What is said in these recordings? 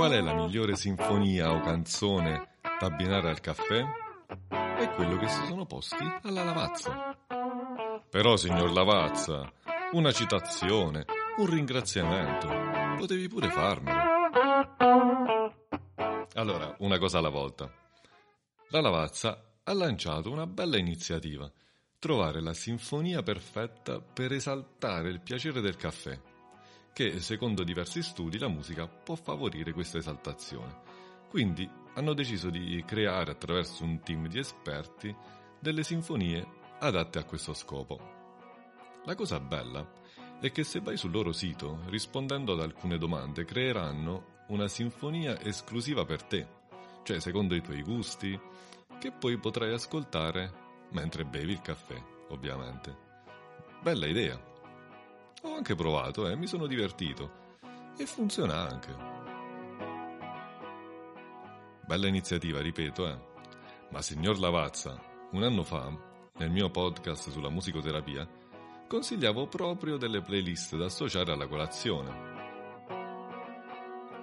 Qual è la migliore sinfonia o canzone da abbinare al caffè? È quello che si sono posti alla Lavazza. Però, signor Lavazza, una citazione, un ringraziamento, potevi pure farmelo. Allora, una cosa alla volta. La Lavazza ha lanciato una bella iniziativa, trovare la sinfonia perfetta per esaltare il piacere del caffè che secondo diversi studi la musica può favorire questa esaltazione. Quindi hanno deciso di creare attraverso un team di esperti delle sinfonie adatte a questo scopo. La cosa bella è che se vai sul loro sito, rispondendo ad alcune domande, creeranno una sinfonia esclusiva per te, cioè secondo i tuoi gusti, che poi potrai ascoltare mentre bevi il caffè, ovviamente. Bella idea! Ho anche provato eh, mi sono divertito. E funziona anche. Bella iniziativa, ripeto, eh. Ma signor Lavazza, un anno fa, nel mio podcast sulla musicoterapia, consigliavo proprio delle playlist da associare alla colazione.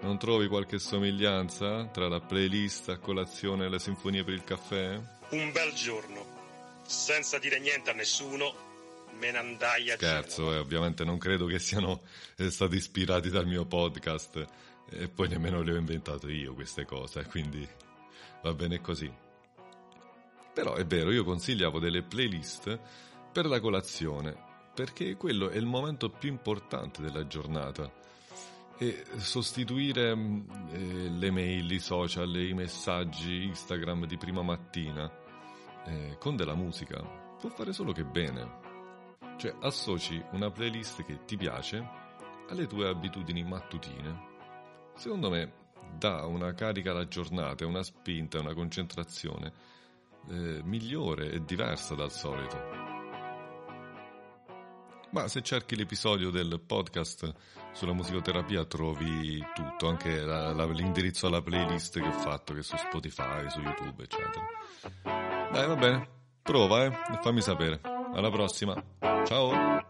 Non trovi qualche somiglianza tra la playlist a colazione e le sinfonie per il caffè? Un bel giorno, senza dire niente a nessuno, me ne andai a Scherzo, eh, ovviamente non credo che siano eh, stati ispirati dal mio podcast e poi nemmeno le ho inventate io queste cose, quindi va bene così. Però è vero, io consigliavo delle playlist per la colazione, perché quello è il momento più importante della giornata. E sostituire mm, eh, le mail, i social, i messaggi Instagram di prima mattina eh, con della musica può fare solo che bene. Cioè associ una playlist che ti piace alle tue abitudini mattutine. Secondo me dà una carica alla giornata, una spinta, una concentrazione eh, migliore e diversa dal solito. Ma se cerchi l'episodio del podcast sulla musicoterapia trovi tutto, anche la, la, l'indirizzo alla playlist che ho fatto, che è su Spotify, su YouTube, eccetera. Dai, va bene, prova eh, e fammi sapere. Alla prossima. toe.